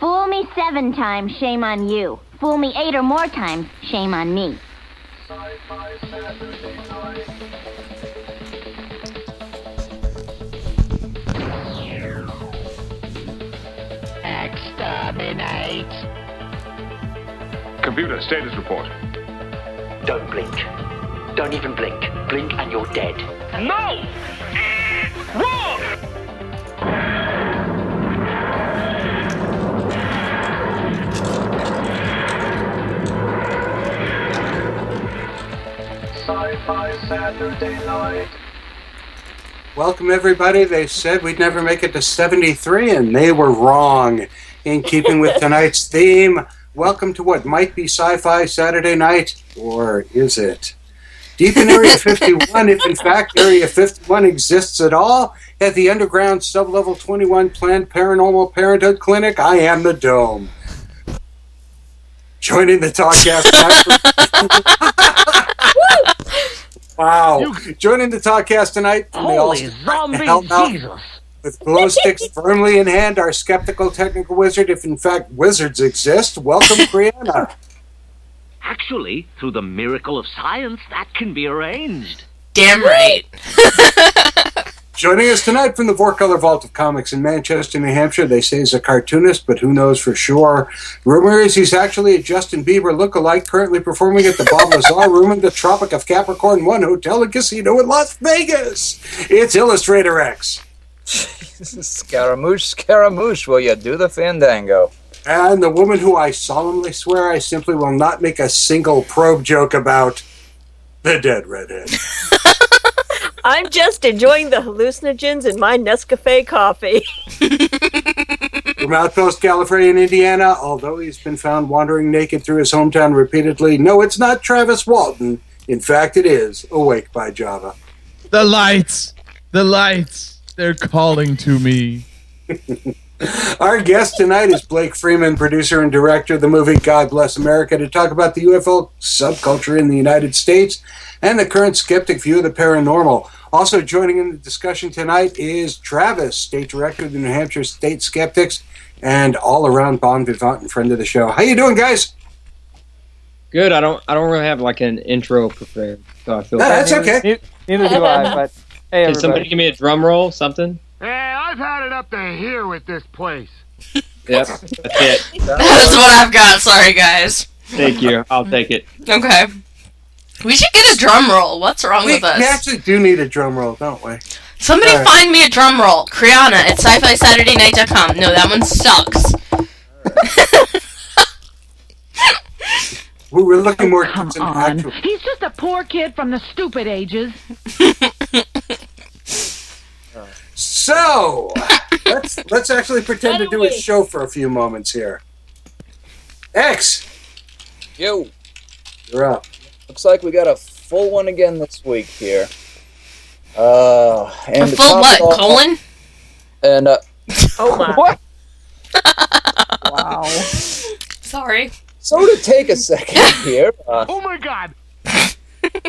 Fool me seven times, shame on you. Fool me eight or more times, shame on me. Exterminate! Computer, status report. Don't blink. Don't even blink. Blink and you're dead. No! Sci-Fi Saturday night. Welcome, everybody. They said we'd never make it to 73, and they were wrong. In keeping with tonight's theme, welcome to what might be Sci Fi Saturday night, or is it? Deep in Area 51, if in fact Area 51 exists at all, at the underground sublevel 21 Planned Paranormal Parenthood Clinic, I am the Dome. Joining the Talkcast tonight. wow. Joining the Talkcast tonight from the Holy All zombie Hell out. Jesus! with glow sticks firmly in hand, our skeptical technical wizard, if in fact wizards exist, welcome, Brianna. Actually, through the miracle of science, that can be arranged. Damn right. Joining us tonight from the Four Color Vault of Comics in Manchester, New Hampshire, they say he's a cartoonist, but who knows for sure. Rumor is he's actually a Justin Bieber lookalike currently performing at the Bob Lazar Room in the Tropic of Capricorn 1 Hotel and Casino in Las Vegas. It's Illustrator X. Scaramouche, Scaramouche, will you do the fandango? And the woman who I solemnly swear I simply will not make a single probe joke about, the dead redhead. I'm just enjoying the hallucinogens in my Nescafe coffee. From Outpost, California, in Indiana, although he's been found wandering naked through his hometown repeatedly, no, it's not Travis Walton. In fact, it is Awake by Java. The lights! The lights! They're calling to me. Our guest tonight is Blake Freeman, producer and director of the movie God Bless America, to talk about the UFO subculture in the United States and the current skeptic view of the paranormal. Also joining in the discussion tonight is Travis, state director of the New Hampshire State Skeptics and all-around bon vivant and friend of the show. How you doing, guys? Good. I don't. I don't really have like an intro prepared, so I feel. No, that's okay. Ne- Neither do I, but hey, Can somebody give me a drum roll? Something. Hey, I've had it up to here with this place. Yep. That's it. That's what I've got. Sorry, guys. Thank you. I'll take it. Okay. We should get a drum roll. What's wrong We, with us? we actually do need a drum roll, don't we? Somebody Alright. find me a drum roll. Kriana at sci-fi Saturday night.com. No, that one sucks. We were looking more Come on. actual. He's just a poor kid from the stupid ages. So let's let's actually pretend to do a show for a few moments here. X, Yo, you're up. looks like we got a full one again this week here. Uh, and A to full top what? it all- Colon? And uh, Oh my. What? wow. Sorry. so to take a second here, uh, Oh my god!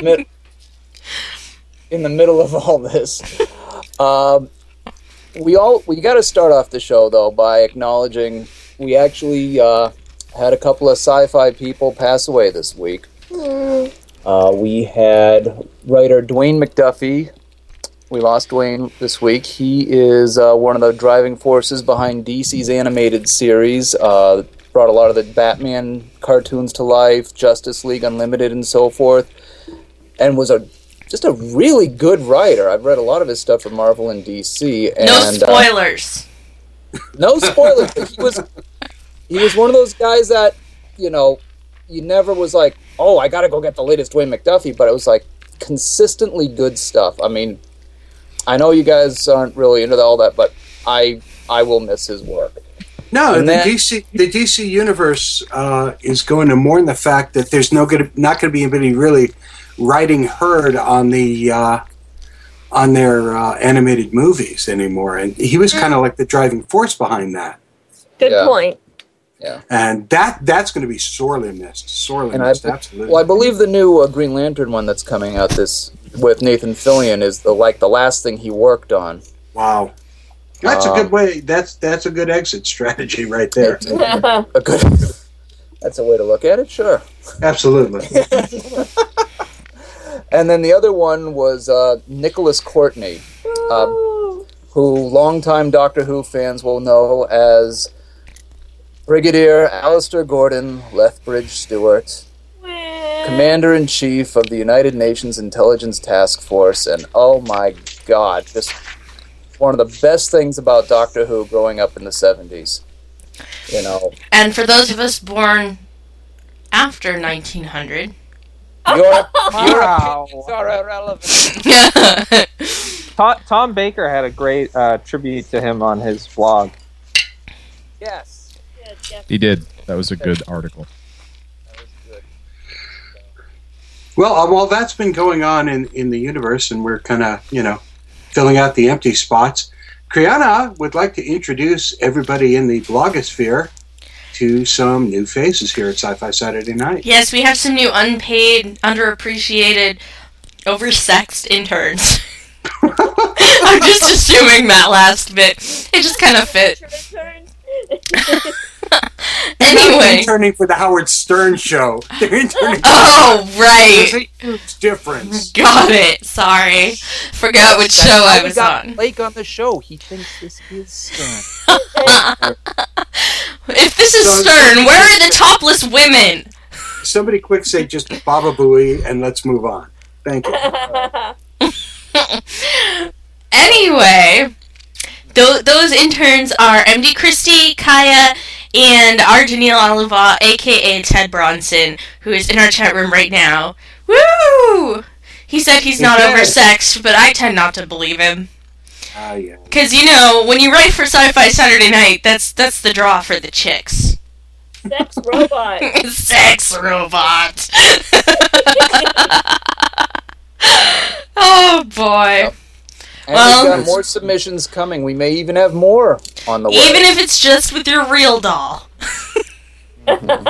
mid- in the middle of all this, um, we all we got to start off the show though by acknowledging we actually uh, had a couple of sci-fi people pass away this week. Uh, we had writer Dwayne McDuffie. We lost Dwayne this week. He is uh, one of the driving forces behind DC's animated series. Uh, brought a lot of the Batman cartoons to life, Justice League Unlimited, and so forth. And was a just a really good writer. I've read a lot of his stuff from Marvel and DC. And, No uh, spoilers. no spoilers. but he was he was one of those guys that you know you never was like, oh, I got to go get the latest Dwayne McDuffie, but it was like consistently good stuff. I mean, I know you guys aren't really into all that, but I I will miss his work. No, And the then- DC the DC universe uh, is going to mourn the fact that there's no good not going to be anybody really writing herd on the uh, on their uh, animated movies anymore, and he was kind of like the driving force behind that. Good Yeah. point. Yeah, and that that's going to be sorely missed, sorely And I, missed, absolutely. well, I believe the new uh, Green Lantern one that's coming out this with Nathan Fillion is the like the last thing he worked on. wow. That's a Um, good way. That's that's a good exit strategy right there. a good. That's a way to look at it. Sure. Absolutely. And then the other one was uh, Nicholas Courtney, uh, who longtime Doctor Who fans will know as Brigadier Alistair Gordon Lethbridge Stewart, Commander in Chief of the United Nations Intelligence Task Force, and oh my God, just one of the best things about Doctor Who growing up in the 70s. You know, And for those of us born after 1900, your, Wow. opinions are irrelevant. Tom, Tom Baker had a great uh, tribute to him on his blog. Yes. He did. That was a good article. That was good. Well, uh, while that's been going on in, in the universe, and we're kind of, you know, filling out the empty spots, Kriana would like to introduce everybody in the blogosphere to some new faces here at Sci-Fi Saturday Night. yes, we have some new unpaid, underappreciated, oversexed interns. I'm just assuming that last bit. It just kind of fit. They're not Anyway. interning for the Howard Stern show. They're interning. Oh, There's right. a huge difference. Got it. Sorry. Forgot which That's show I was got on. Blake on the show. He thinks this is Stern. If this is So- Stern, where are the topless women? Somebody quick say just Baba Booey and let's move on. Thank you. Anyway, th- those interns are MD Christie, Kaya, and our Daniil Oliva, aka Ted Bronson, who is in our chat room right now. Woo! He said he's not Okay. oversexed, but I tend not to believe him. Ah, yeah. Cause you know, when you write for Sci-Fi Saturday Night, that's that's the draw for the chicks. Sex robot. Sex robot. oh boy. And Well- we've um, got more submissions coming. We may even have more on the way. Even if it's just with your real doll. Mm-hmm.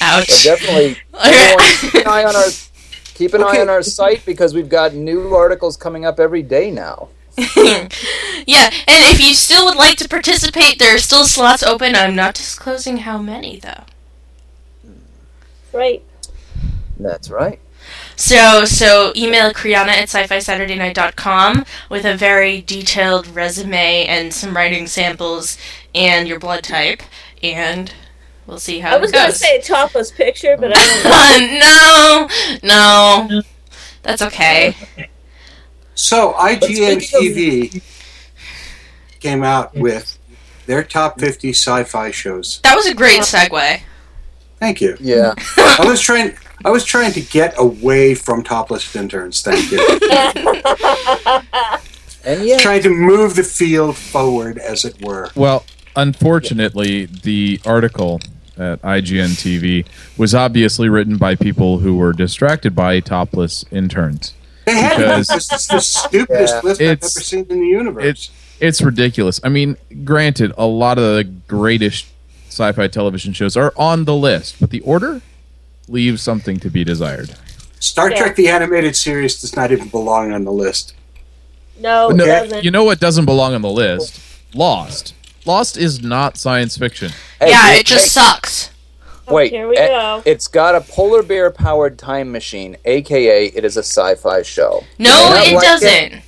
Ouch. So definitely everyone keep an eye on our keep an eye on our site because we've got new articles coming up every day now. yeah, and if you still would like to participate, there are still slots open. I'm not disclosing how many though. Right. That's right. So so email Kriana at sci-fi saturday night.com with a very detailed resume and some writing samples and your blood type and we'll see how I was it gonna say a topless picture, but I don't know. no, no, that's okay. So IGN TV came out with their top 50 sci-fi shows. That was a great segue. Thank you. Yeah. I was trying. I was trying to get away from topless interns. Thank you. And yeah, trying to move the field forward, as it were. Well, unfortunately, the article at IGN TV was obviously written by people who were distracted by topless interns. They had Because- this. This is the stupidest Yeah. list I've ever seen in the universe. It's it's ridiculous. I mean, granted, a lot of the greatest sci-fi television shows are on the list, but the order leaves something to be desired. Star Yeah. Trek: The Animated Series does not even belong on the list. No, No, it doesn't. you know what doesn't belong on the list? Lost. Lost is not science fiction. Hey, yeah, it just hey, sucks. wait. Here we eh, go. It's got a polar bear powered time machine, aka it is a sci-fi show. No, You may not it like doesn't.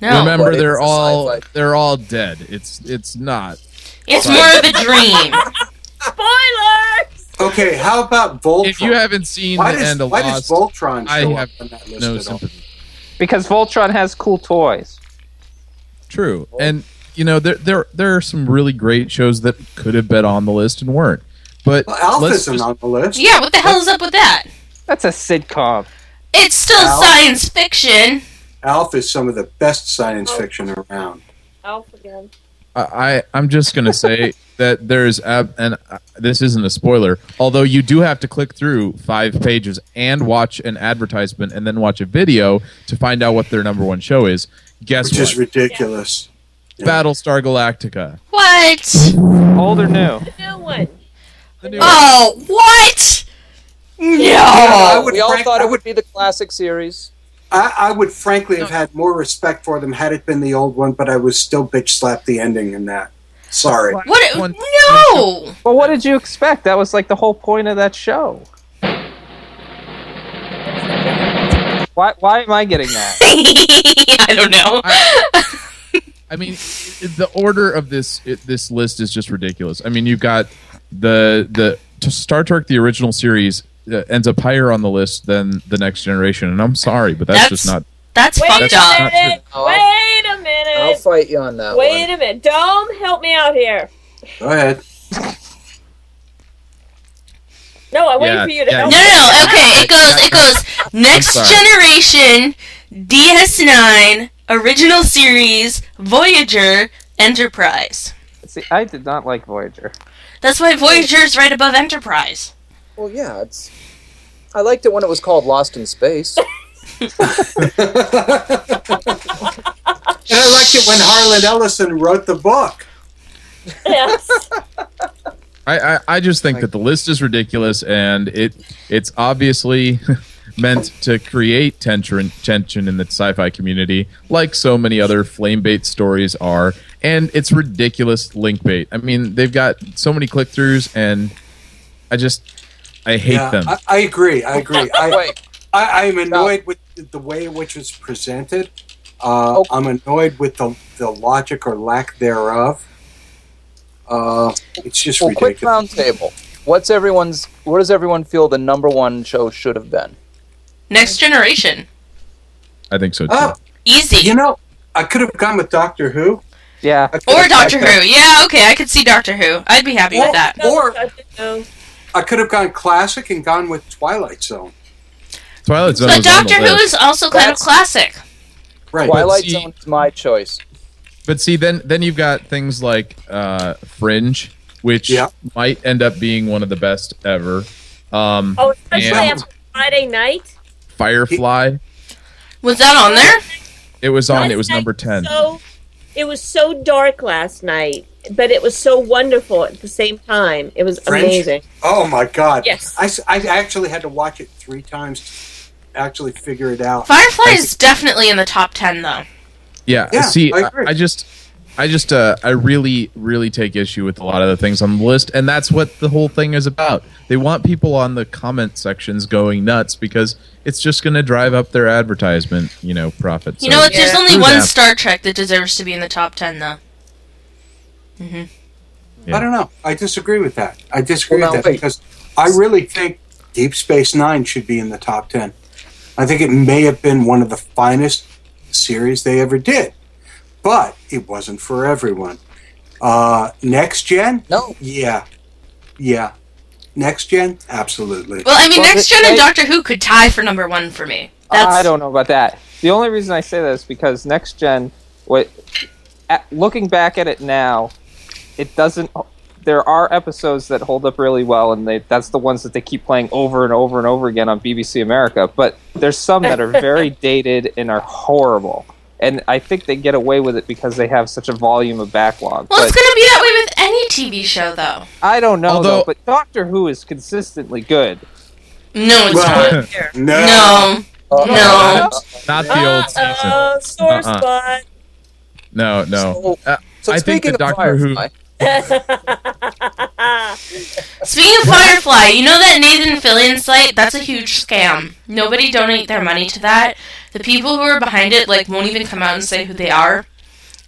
No, Remember, But they're all sci-fi. they're all dead. It's it's not. it's more of a dream. Spoilers! Okay, how about Voltron? If you haven't seen why the does, end of why Lost, does Voltron I have on that list no sympathy. Because Voltron has cool toys. True, and you know there there there are some really great shows that could have been on the list and weren't. But Well, Alf isn't just- on the list. Yeah, what the hell is up with that? That's a sitcom. It's still Al? science fiction. Alf is some of the best science oh. fiction around. Alf again. I, I I'm just gonna say that there's ab- and uh, this isn't a spoiler. Although you do have to click through five pages and watch an advertisement and then watch a video to find out what their number one show is. Guess what Which what? is ridiculous. Battlestar Galactica. What? Old or new? The new one. Oh, what? I No. would, we all thought I it would be the classic series. I, I would frankly have had more respect for them had it been the old one, but I was still bitch slapped the ending in that. Sorry. What? No. Well, what did you expect? That was like the whole point of that show. Why? Why am I getting that? I don't know. I mean, the order of this it, this list is just ridiculous. I mean, you've got the the to Star Trek the original series Uh, ends up higher on the list than the Next Generation, and I'm sorry, but that's, just not. That's Wait fucked a up. minute. Wait a minute. I'll fight you on that Wait one. a minute. Dome, help me out here. Go ahead. No, I wait Yeah, for you to yeah, help No, me. no, no. Okay, it goes. It goes. Next generation, DS9, original series, Voyager, Enterprise. See, I did not like Voyager. That's why Voyager is right above Enterprise. Well, yeah, it's. I liked it when it was called Lost in Space. And I liked it when Harlan Ellison wrote the book. Yes. I, I, I just think that the list is ridiculous, and it it's obviously meant to create tension tension in the sci-fi community, like so many other flame bait stories are. And it's ridiculous link bait. I mean, they've got so many click throughs, and I just I hate Yeah, them. I, I agree. I agree. I, Wait, I, I'm annoyed with the- the way in which it's presented. Uh, I'm annoyed with the, the logic or lack thereof. Uh, it's just well, quick ridiculous. round table. What's everyone's? What does everyone feel the number one show should have been? Next generation. I think so too. Oh, Easy. you know, I could have gone with Doctor Who. Yeah. Or Doctor Who. Yeah, okay, I could see Doctor Who. I'd be happy with that. Or No. I could have gone classic and gone with Twilight Zone. Twilight Zone But Doctor the Who list. is also kind of classic. Right. Twilight see- Zone is my choice. But see, then then you've got things like uh, Fringe, which Yeah. might end up being one of the best ever. Um, Oh, especially and after Friday night. Firefly. Was that on there? It was on. Last It was number ten. So it was so dark last night, but it was so wonderful at the same time. It was Fringe? amazing. Oh my God! Yes. I, s- I actually had to watch it three times to actually figure it out. Firefly is definitely in the top ten, though. Yeah, Yeah, see, I I, agree. I just, I just, uh, I really, really take issue with a lot of the things on the list, and that's what the whole thing is about. They want people on the comment sections going nuts because it's just going to drive up their advertisement, you know, profits. You know what? There's only Screw one them. Star Trek that deserves to be in the top ten, though. Hmm Yeah. I don't know. I disagree with that. I disagree Well, with that wait. because I really think Deep Space Nine should be in the top ten. I think it may have been one of the finest series they ever did, but it wasn't for everyone. Uh, next gen? No. Yeah, yeah. Next gen? Absolutely. Well, I mean, Well, Next they- Gen and Doctor Who could tie for number one for me. That's I don't know about that. The only reason I say that is because next gen, what, at, looking back at it now, it doesn't. There are episodes that hold up really well, and they, that's the ones that they keep playing over and over and over again on BBC America. But there's some that are very dated and are horrible. And I think they get away with it because they have such a volume of backlog. Well, but it's gonna be that way with any TV show, though. I don't know, Although- though. But Doctor Who is consistently good. No, it's Well, not. no. No, Uh, no. Not the old season. Uh, sore Uh-uh. spot. No, no. So, Uh, so I think speaking of Doctor Who. Speaking of Firefly, you know that Nathan Fillion site? That's a huge scam. Nobody donate their money to that. The people who are behind it like won't even come out and say who they are.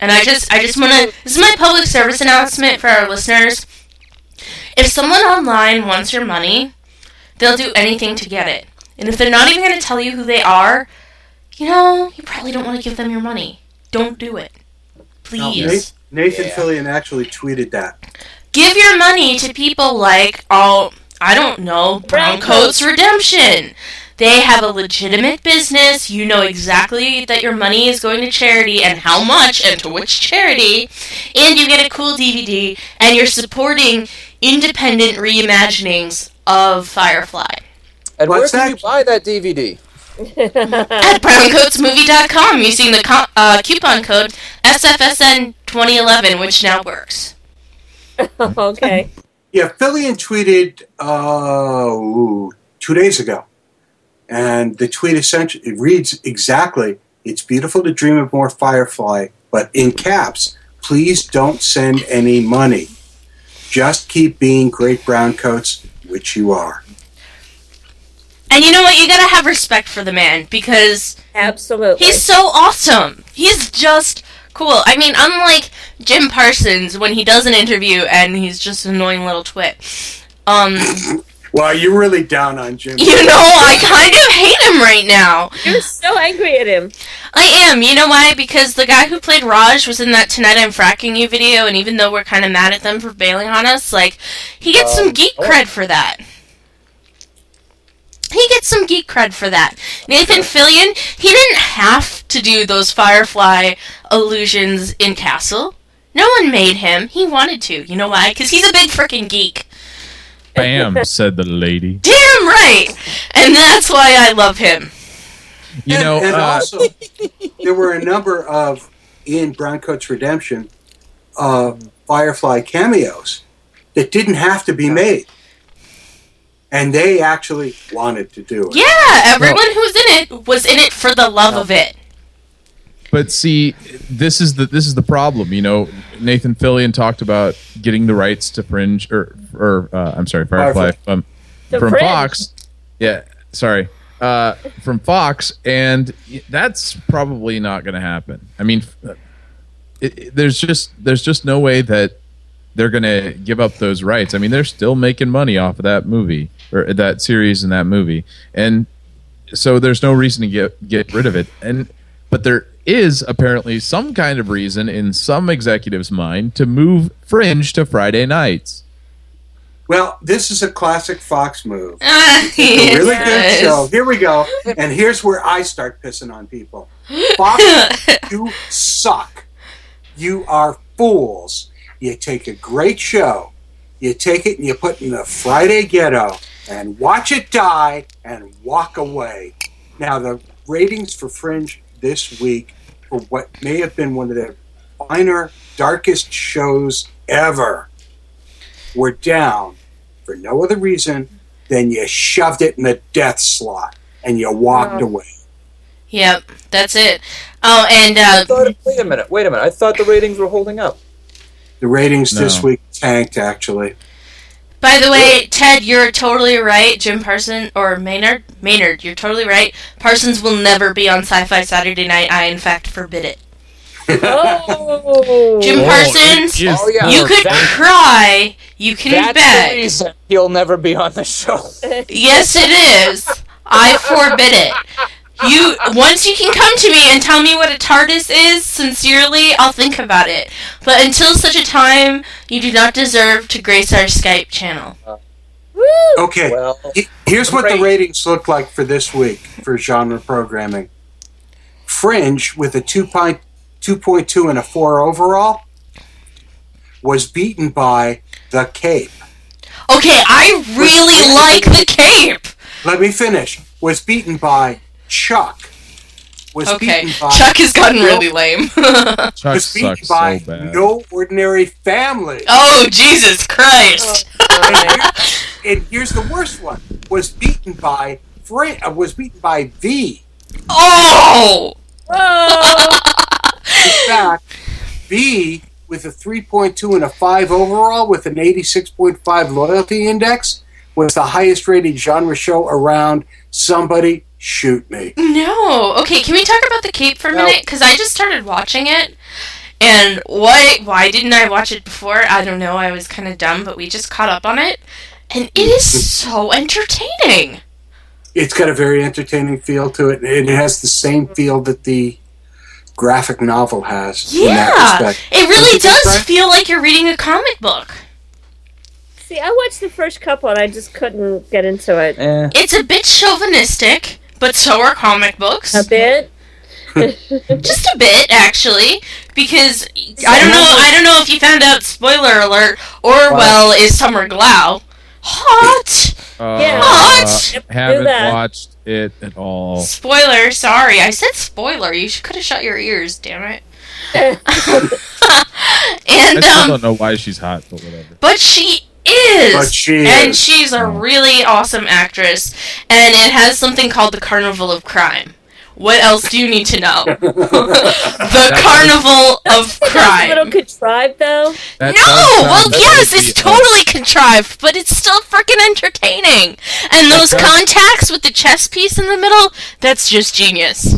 And I just I just wanna this is my public service announcement for our listeners. If someone online wants your money, they'll do anything to get it. And if they're not even gonna tell you who they are, you know, you probably don't want to give them your money. Don't do it. Please. Nathan Yeah. Fillion actually tweeted that. Give your money to people like, oh, I don't know, Brown Coats Redemption. They have a legitimate business. You know exactly that your money is going to charity and how much and to which charity. And you get a cool DVD and you're supporting independent reimaginings of Firefly. and What's where can that? you buy that DVD? At browncoatsmovie.com using the co- uh, coupon code SFSN2011, which now works. okay. Yeah, Fillion tweeted uh, ooh, two days ago And the tweet essentially it reads exactly It's beautiful to dream of more Firefly, but in caps, please don't send any money. Just keep being great brown coats, which you are. And you know what? You gotta have respect for the man because Absolutely. he's so awesome. He's just cool. I mean, unlike Jim Parsons when he does an interview and he's just an annoying little twit. Um, Well, you're really down on Jim. you know, I kind of hate him right now. You're so angry at him. I am. You know why? Because the guy who played Raj was in that Tonight I'm Fracking You video, and even though we're kind of mad at them for bailing on us, like, he gets some Um, geek oh. cred for that. He gets some geek cred for that. Nathan Fillion, he didn't have to do those Firefly illusions in Castle. No one made him. He wanted to. You know why? Because he's a big freaking geek. Bam, said the lady. Damn right! And that's why I love him. You and, know, and uh, also there were a number of in Browncoat's Redemption uh, Firefly cameos that didn't have to be made, and they actually wanted to do it. Yeah, everyone who's in it was in it for the love of it. But see, this is the this is the problem. You know, Nathan Fillion talked about getting the rights to Fringe, or or uh, I'm sorry, Firefly, Firefly. um, from Fringe. Fox. Yeah, sorry, uh, from Fox, and that's probably not going to happen. I mean, it, it- there's just there's just no way that they're going to give up those rights. I mean, they're still making money off of that movie or that series and that movie, and so there's no reason to get get rid of it. And but there is apparently some kind of reason in some executives' mind to move Fringe to Friday nights. Well, this is a classic Fox move. It's a really good show. Here we go. And here's where I start pissing on people. Fox, you suck. You are fools. You take a great show, you take it and you put it in the Friday ghetto and watch it die and walk away. Now, the ratings for Fringe this week for what may have been one of their finer, darkest shows ever were down for no other reason than you shoved it in the death slot and you walked Oh. away. Yep, that's it. Oh, and I uh, thought, wait a minute, wait a minute. I thought the ratings were holding up. The ratings this week tanked, actually. by the way, Ted, you're totally right. Jim Parsons or Maynard, Maynard, you're totally right. Parsons will never be on Sci-Fi Saturday Night. I, in fact, forbid it. Oh. Jim Oh, Parsons, it is Oh, yeah. you could That- cry, you can That's the reason he'll never be on the show. Yes, it is. I forbid it. You once you can come to me and tell me what a TARDIS is, sincerely, I'll think about it. But until such a time, you do not deserve to grace our Skype channel. Okay, Well, here's what the ratings look like for this week for genre programming. Fringe, with a 2.2 2.2 and a 4 overall, was beaten by The Cape. Okay, I really like the cape. Let me finish. Was beaten by Chuck. Was Okay, beaten by Chuck has gotten No- really lame. Chuck was beaten sucks by so bad. No Ordinary Family. oh Jesus Christ! And, here- and here's the worst one. Was beaten by Fran- uh, was beaten by V. Oh, Whoa. In fact, V with a 3.2 and a 5 overall with an 86.5 loyalty index was the highest rated genre show around. Somebody shoot me. no. Okay, can we talk about the cape for a No. minute? Because I just started watching it, and why why didn't I watch it before? I don't know. I was kind of dumb, but we just caught up on it, and it is so entertaining. It's got a very entertaining feel to it, and it has the same feel that the graphic novel has. in that Yeah, respect. it really Don't you think, does Brian? feel like you're reading a comic book. See, I watched the first couple and I just couldn't get into it. eh. It's a bit chauvinistic, but so are comic books. A bit. Just a bit, actually, because I don't know. I don't know if you found out. Spoiler alert: Orwell is Summer Glau. Hot. Uh, Yeah. What? Yep, do haven't that. watched it at all. Spoiler. Sorry, I said spoiler. You could have shut your ears. Damn it. and I still um, don't know why she's hot, but whatever. but she is. But she and is. she's a really awesome actress. And it has something called the Carnival of Crime. What else do you need to know? the Carnival of That's a little contrived, though. That no, well, yes, it's totally contrived, but it's still freaking entertaining. And those does- contacts with the chess piece in the middle, that's just genius.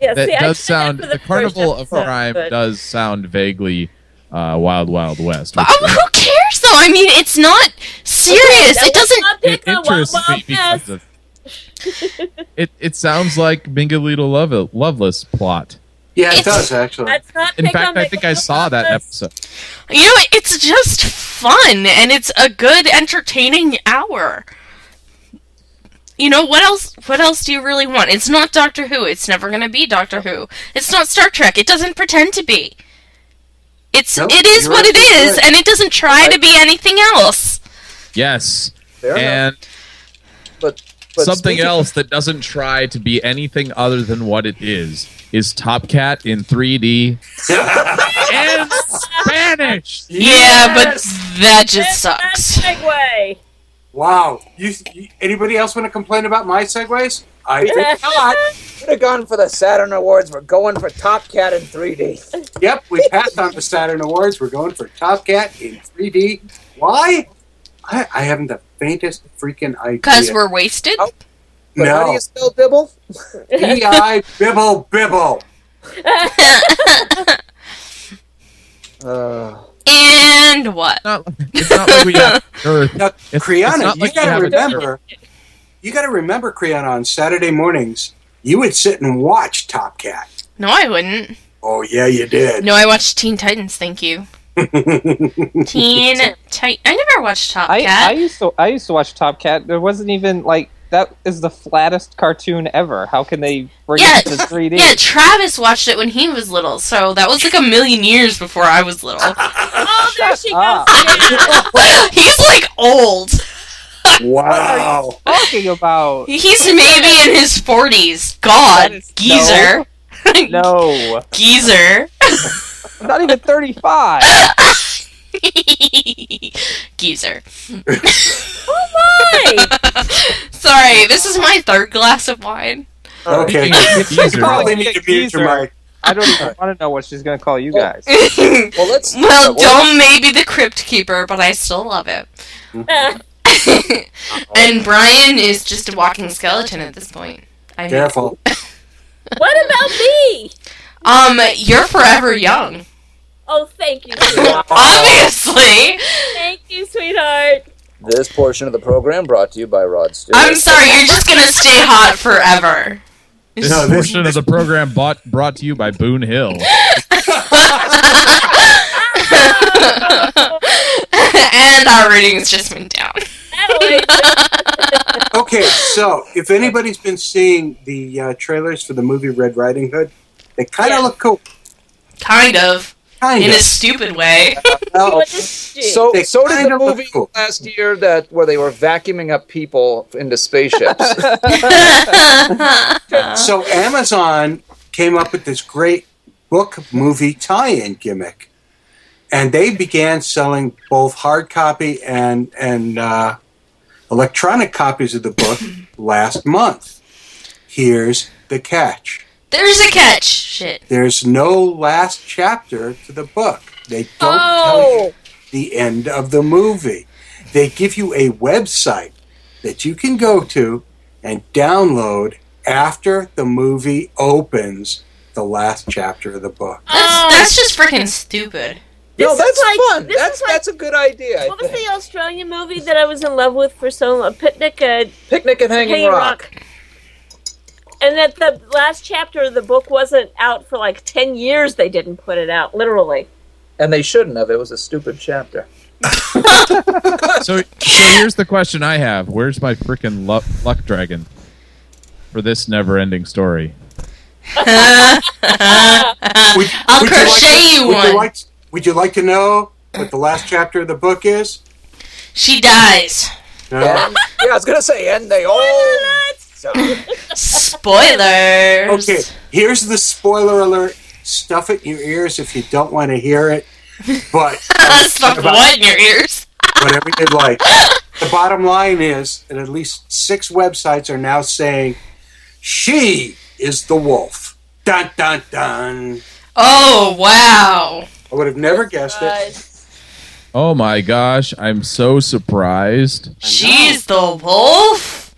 Yeah, That see, does did sound. for The, first Carnival of Crime but- does sound vaguely uh, Wild Wild West. which Oh, who cares though? I mean, it's not serious. Okay, it doesn't. now let's it pick on Wild interests Wild me because of. It it sounds like Miguelito Love Loveless plot. Yeah, it It's- does actually. Let's not In fact, on I think I saw that episode. You know, it's just fun and it's a good, entertaining hour. You know what else? What else do you really want? It's not Doctor Who. It's never gonna be Doctor Who. It's not Star Trek. It doesn't pretend to be. It's Nope, it is what it absolutely right. and it doesn't try to be anything else. Yes, Fair enough. and But, but something speaking- else that doesn't try to be anything other than what it is is Top Cat in 3D and Spanish. Yeah, but that just That sucks. segue. wow. You, you anybody else want to complain about my segues? I think Yeah. not. Should have gone for the Saturn Awards. We're going for Top Cat in 3D. Yep, we passed on the Saturn Awards. We're going for Top Cat in 3D. Why? I, I haven't the faintest freaking idea. Because we're wasted. Oh. But how do you spell bibble? D.I. Bibble Bibble. Uh, And what? Not, it's not like we have Earth. Now, It's- it's Kriana, not you like gotta remember, a- remember. You gotta remember, Kriana, on Saturday mornings, you would sit and watch Top Cat. No, I wouldn't. Oh yeah, you did. No, I watched Teen Titans. Thank you. Teen Titan. I never watched Top I, Cat. I used to I used to watch Top Cat. There wasn't even like that is the flattest cartoon ever. How can they bring Yeah, it to 3D? Yeah, Travis watched it when he was little, so that was like a million years before I was little. Oh, there she up. goes. He's like old. Wow. talking about? He's maybe in his forties. God, That is- geezer, No, geezer, I'm not even 35. geezer. Oh my! Sorry, this is my third glass of wine. Okay. Geezer. You probably need to mute your mic. I don't even want to know what she's gonna call you guys. well, let's. Well, uh, Dome may be the crypt keeper, but I still love it. and Brian is just a walking skeleton at this point. I mean, Careful. what about me? Um, you're forever young. Oh, thank you. Obviously. thank you, sweetheart. This portion of the program brought to you by Rod Stewart. I'm sorry, you're just gonna stay hot forever. This No, portion of the program bought, brought to you by Boone Hill. and our ratings just went down. Adelaide. Okay, so if anybody's been seeing the uh, trailers for the movie Red Riding Hood, they kind of Yeah. look cool. Kind of. Kind In of. a stupid way. Well, What is she? So, They so did the movie cool. last year that where they were vacuuming up people into spaceships. so Amazon came up with this great book movie tie-in gimmick, and they began selling both hard copy and and uh, electronic copies of the book last month. Here's the catch: There's a catch. Shit. there's no last chapter to the book. They don't tell you oh, the end of the movie. They give you a website that you can go to and download after the movie opens the last chapter of the book. That's, Oh. that's just freaking stupid. No, that's like- fun. That's like- that's a good idea. I what was think. the Australian movie that I was in love with for so long? Picnic at Picnic at Hanging Hanging Rock. Rock. And that the last chapter of the book wasn't out for like 10 years, they didn't put it out, literally. And they shouldn't have. It was a stupid chapter. So, so here's the question I have: Where's my freaking luck, luck dragon for this never-ending story? Would, I'll would you like crochet to- you would one. You like, would you like to know what the last chapter of the book is? She dies. No? And, yeah, I was gonna say, and they all. So, Spoilers. Okay, here's the spoiler alert. Stuff it in your ears if you don't want to hear it. But Stuff what in your ears? whatever you'd like. The bottom line is that at least six websites are now saying she is the wolf. Dun dun dun. Oh wow! I would have never guessed it. Oh my gosh, I'm so surprised. She's the wolf.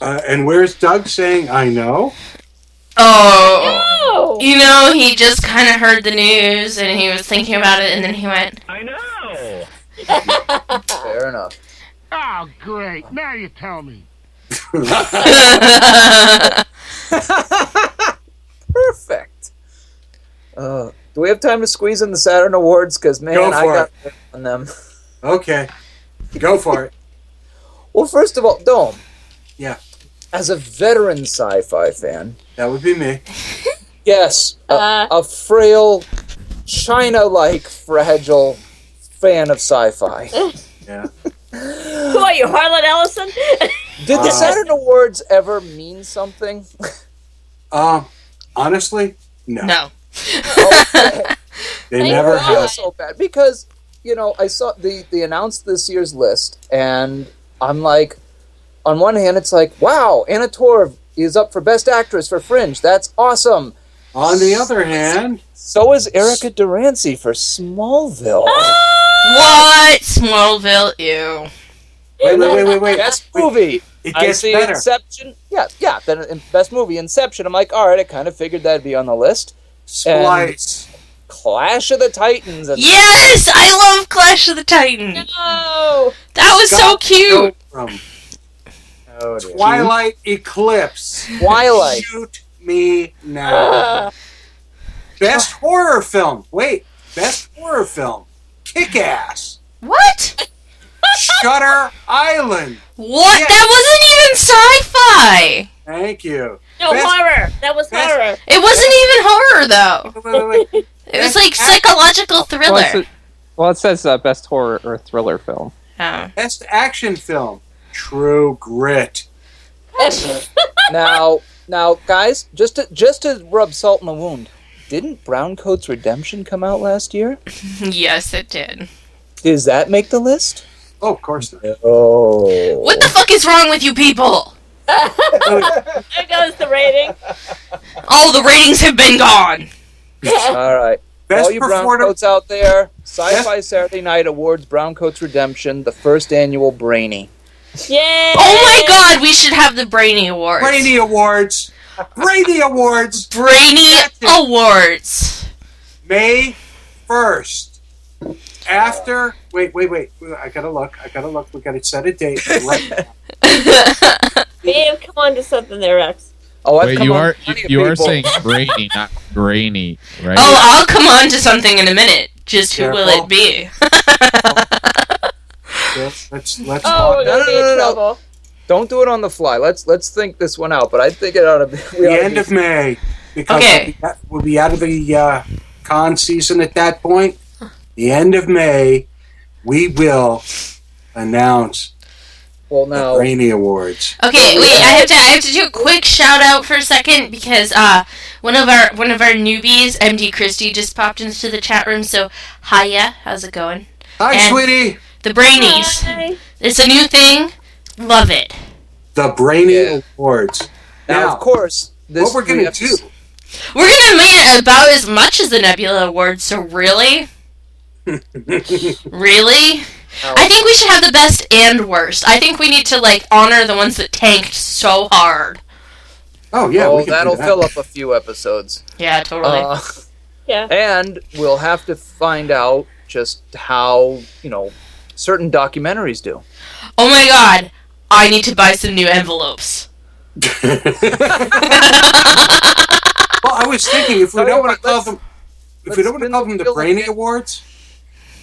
Uh, and where's Doug saying I know? Oh, you know, he just kind of heard the news and he was thinking about it, and then he went, I know. Fair enough. Oh, great. Now you tell me. Perfect. Uh, do we have time to squeeze in the Saturn Awards? Because man, Go I got it. on them. Okay. Go for it. Well, first of all, Dome. Yeah. As a veteran sci-fi fan, That would be me. yes, a, Uh. a frail, China-like, fragile fan of sci-fi. Yeah. Who are you, Harlan Ellison? Did the Uh, Saturn Awards ever mean something? Um, honestly, no. "No." They I never feel have. so bad because you know I saw the they announced this year's list and I'm like, on one hand it's like wow Anna Torv is up for Best Actress for Fringe that's awesome. On the other hand, So is Erica Durance for Smallville. Ah! What? Smallville? Ew. wait, wait, wait, wait, wait. Best movie. It I see better. Inception. Yeah, yeah. Then best movie Inception. I'm like, all right. I kind of figured that'd be on the list. Splice. Clash of the Titans. And Yes, I love Clash of the Titans. Oh, That was so cute. Pilgrim. Oh, dear. Twilight Eclipse. Twilight. Shoot me now. Best horror film. Wait. Best horror film. Kick Ass. What? Shutter Island. What? Yeah. That wasn't even sci-fi. Thank you. No Best- horror. That was best- horror. It wasn't even horror though. Wait, wait, wait. It was like psychological Well, thriller. well, it says uh, best horror or thriller film. Oh. Best action film. True Grit. now, now, guys, just to just to rub salt in the wound. Didn't Browncoat's Redemption come out last year? Yes, it did. Does that make the list? Oh, of course not. Oh. What the fuck is wrong with you people? There goes the rating. All the ratings have been gone. All right. Best All you performer. Browncoats out there, Sci-Fi Saturday Night Awards Browncoats Redemption, the first annual Brainy. Yay! Oh my god, we should have the Brainy Awards. Brainy Awards. Brainy Awards. Brainy Awards. May 1st. After. Wait, wait, wait. I gotta look. I gotta look. We gotta set a date. Right now. Babe, come on to something there, Rex. Oh, I've Wait, come you on are plenty of you are saying brainy, not brainy, right? Oh, I'll come on to something in a minute. Just who will it be? Let's let's, let's Oh, we're talk. be in no, no, no. trouble. Don't do it on the fly. Let's let's think this one out. But I think it ought to be. We ought the end be- of May because Okay. we'll, be, we'll be out of the uh, con season at that point. The end of May, we will announce well the now. Brainy Awards. Okay, wait. I have to. I have to do a quick shout out for a second because uh, one of our one of our newbies, MD Christie, just popped into the chat room. So, hiya, how's it going? Hi, And- sweetie. The Brainies. Hi. It's a new thing. Love it. The Brainy Yeah. Awards. Now, Now, of course, this what we're we gonna have to do? s- We're gonna make it about as much as the Nebula Awards. So really, really, I think we should have the best and worst. I think we need to like honor the ones that tanked so hard. Oh yeah, oh, we can that'll that. fill up a few episodes. Yeah, totally. Uh, Yeah. and we'll have to find out just how you know certain documentaries do. oh my god, I need to buy some new envelopes. Well, I was thinking if we don't want to call them, if we don't want to call the them the Brainy again. Awards,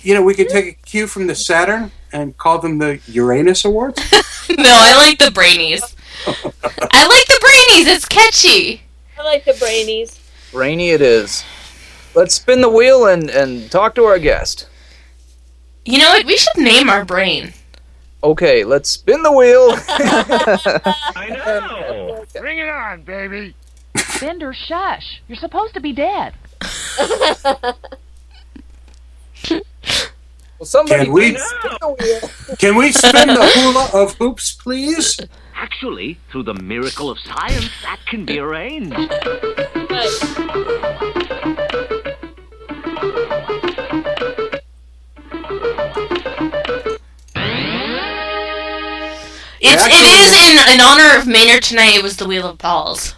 you know, we could take a cue from the Saturn and call them the Uranus Awards. no, I like the Brainies. I like the Brainies. It's catchy. I like the brainies. Brainy it is. Let's spin the wheel and and talk to our guest. You know what? We should name our brain. Okay, let's spin the wheel. I know. Bring it on, baby. Bender, shush. You're supposed to be dead. Well, somebody Can we- spin the. Can we spin the hula of hoops, please? Actually, through the miracle of science, that can be arranged. It's it is in in honor of Maynard tonight. It was the Wheel of Balls.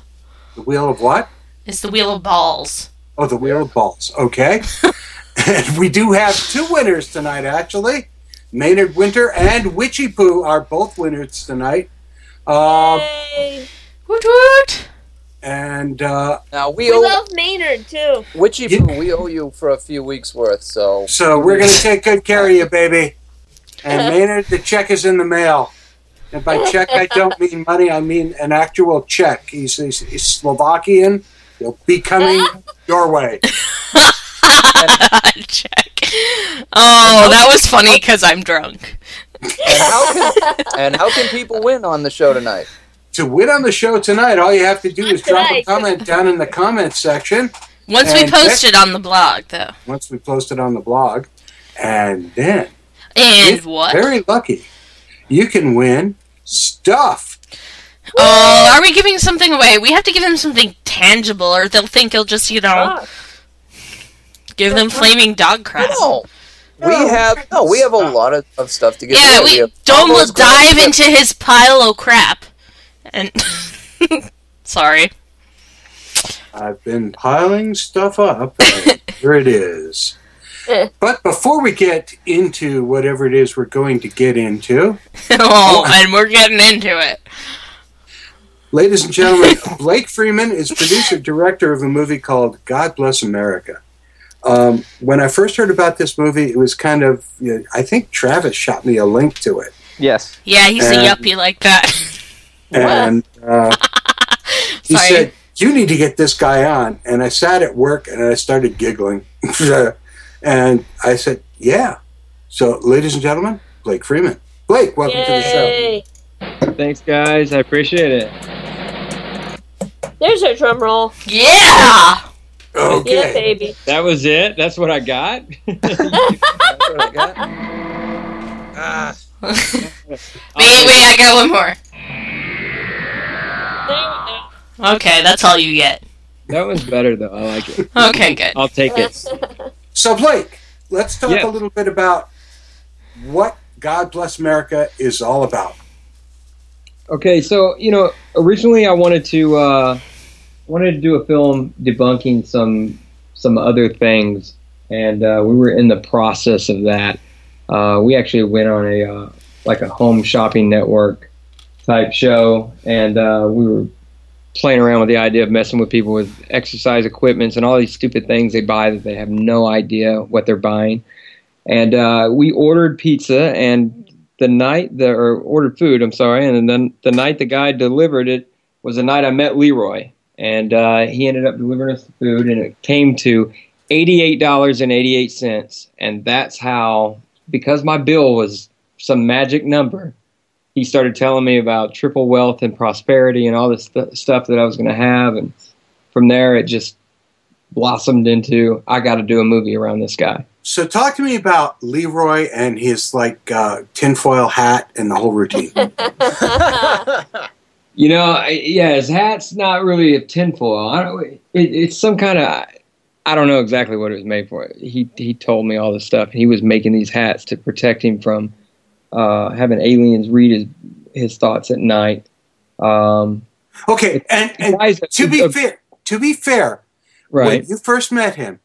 The wheel of what? It's the Wheel of Balls. Oh, the wheel of balls. Okay. and we do have two winners tonight, actually. Maynard Winter and Witchy Poo are both winners tonight. Uh, Woot woot! and uh, Now we, We owe love Maynard too. Witchy Poo, we owe you for a few weeks worth, so so we're going to take good care of you, baby. And Maynard, the check is in the mail. And by check, I don't mean money, I mean an actual check. He's, he's, he's Slovakian. He'll be coming your way. Check. Oh, that was funny because I'm drunk. and how can and how can people win on the show tonight? To win on the show tonight, all you have to do is drop a comment down in the comment section. Once we And post Vic- it on the blog, though. once we post it on the blog, and then And if what? Very lucky, you can win stuff. Oh, are we giving something away? We have to give them something tangible, or they'll think you'll just, you know, give them flaming dog crap. No. We have no, we have a lot of, of stuff to get. Yeah, away. we have Dome will combos, dive combos, into his pile of crap. And sorry. I've been piling stuff up. here it is. But before we get into whatever it is we're going to get into, oh, and we're getting into it. ladies and gentlemen, Blake Freeman is producer director of a movie called God Bless America. Um, when I first heard about this movie, it was kind of, you know, I think Travis shot me a link to it. Yes. Yeah, he's a And- yuppie like that. And uh, he Sorry. said, You need to get this guy on. And I sat at work and I started giggling. and I said, Yeah. So, ladies and gentlemen, Blake Freeman. Blake, welcome to the show. Thanks, guys. I appreciate it. There's our drum roll. Yeah. Okay. Yeah, baby. That was it. That's what I got. That's what I got. Ah. Wait, wait, I got one more. Okay, that's all you get. That was better though. I like it. Okay, good. I'll take it. So, Blake, let's talk Yeah. a little bit about what God Bless America is all about. Okay, so you know, originally I wanted to uh, wanted to do a film debunking some some other things, and uh, we were in the process of that. Uh, we actually went on a uh, like a home shopping network type show, and uh, we were playing around with the idea of messing with people with exercise equipments and all these stupid things they buy that they have no idea what they're buying. And uh, we ordered pizza, and the night the or ordered food. I'm sorry, and then the night the guy delivered it was the night I met Leroy, and uh, he ended up delivering us the food, and it came to eighty-eight dollars and eighty-eight cents, and that's how because my bill was some magic number. He started telling me about triple wealth and prosperity and all this st- stuff that I was going to have, and from there it just blossomed into I got to do a movie around this guy. So, talk to me about Leroy and his like uh, tinfoil hat and the whole routine. You know, I, yeah, his hat's not really a tinfoil. I don't. It, it's some kind of. I don't know exactly what it was made for. He he told me all this stuff. He was making these hats to protect him from uh, having aliens read his his thoughts at night. Um, Okay, and, and to be fair, to be fair, when you first met him,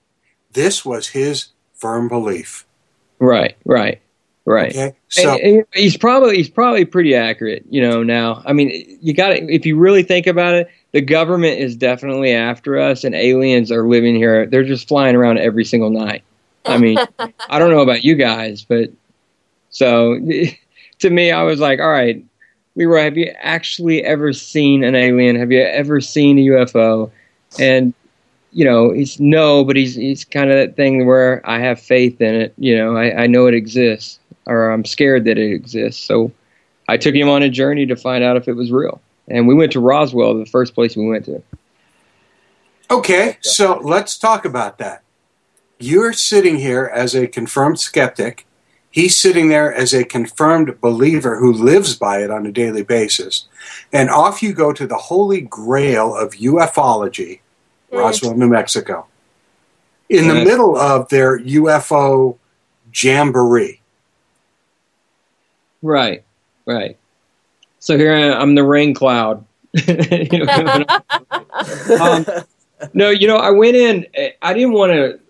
this was his firm belief. Right, right, right. Okay, so- And- and he's probably he's probably pretty accurate. You know, now I mean, you got to if you really think about it, the government is definitely after us, and aliens are living here. They're just flying around every single night. I mean, I don't know about you guys, but so to me, I was like, all right, Leroy, have you actually ever seen an alien? Have you ever seen a UFO? And you know, he's no, but he's he's kind of that thing where I have faith in it. You know, I, I know it exists, or I'm scared that it exists. So I took him on a journey to find out if it was real. And we went to Roswell, the first place we went to. Okay, so let's talk about that. You're sitting here as a confirmed skeptic, He's sitting there as a confirmed believer who lives by it on a daily basis. And off you go to the holy grail of ufology, Roswell, New Mexico, in the middle of their UFO jamboree. Right, right. So here I, I'm the rain cloud. You know, um, no, you know, I went in. I didn't want to.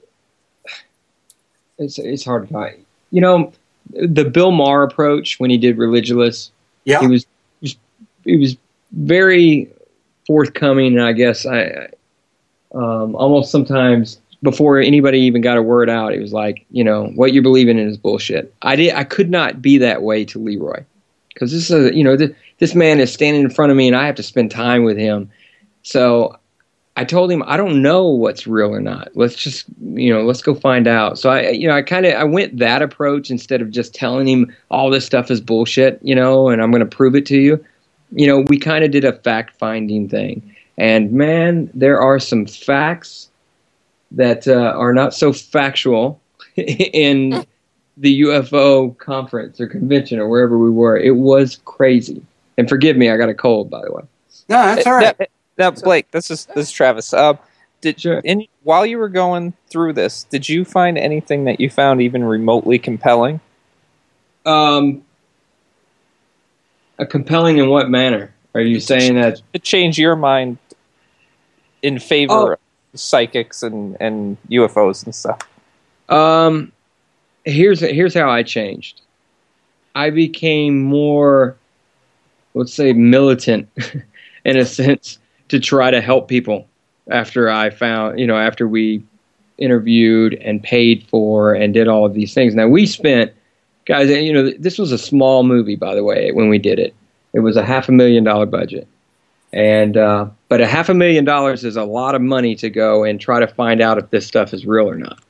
It's it's hard to find. You know, the Bill Maher approach when he did Religulous. Yeah, he was he was very forthcoming, and I guess I I, um, almost sometimes before anybody even got a word out, it was like, you know, what you're believing in is bullshit. I did I could not be that way to Leroy because this is a, you know th- this man is standing in front of me and I have to spend time with him. So I told him I don't know what's real or not. Let's just you know let's go find out. So I you know I kind of I went that approach instead of just telling him all this stuff is bullshit, you know, and I'm going to prove it to you. You know, we kind of did a fact finding thing, and man, there are some facts that uh, are not so factual in the UFO conference or convention or wherever we were. It was crazy. And forgive me, I got a cold, by the way. No, that's all right. Now, now, Blake, this is this is Travis. Uh, did in while you were going through this, did you find anything that you found even remotely compelling? Um, a compelling in what manner? Are you saying that to change your mind in favor Oh. Psychics and and UFOs and stuff? Um, here's here's how I changed. I became more, let's say, militant, in a sense, to try to help people. After I found, you know, after we interviewed and paid for and did all of these things. Now we spent, guys, you know, this was a small movie, by the way, when we did it. It was a half a million dollar budget. And uh, but a half a million dollars is a lot of money to go and try to find out if this stuff is real or not.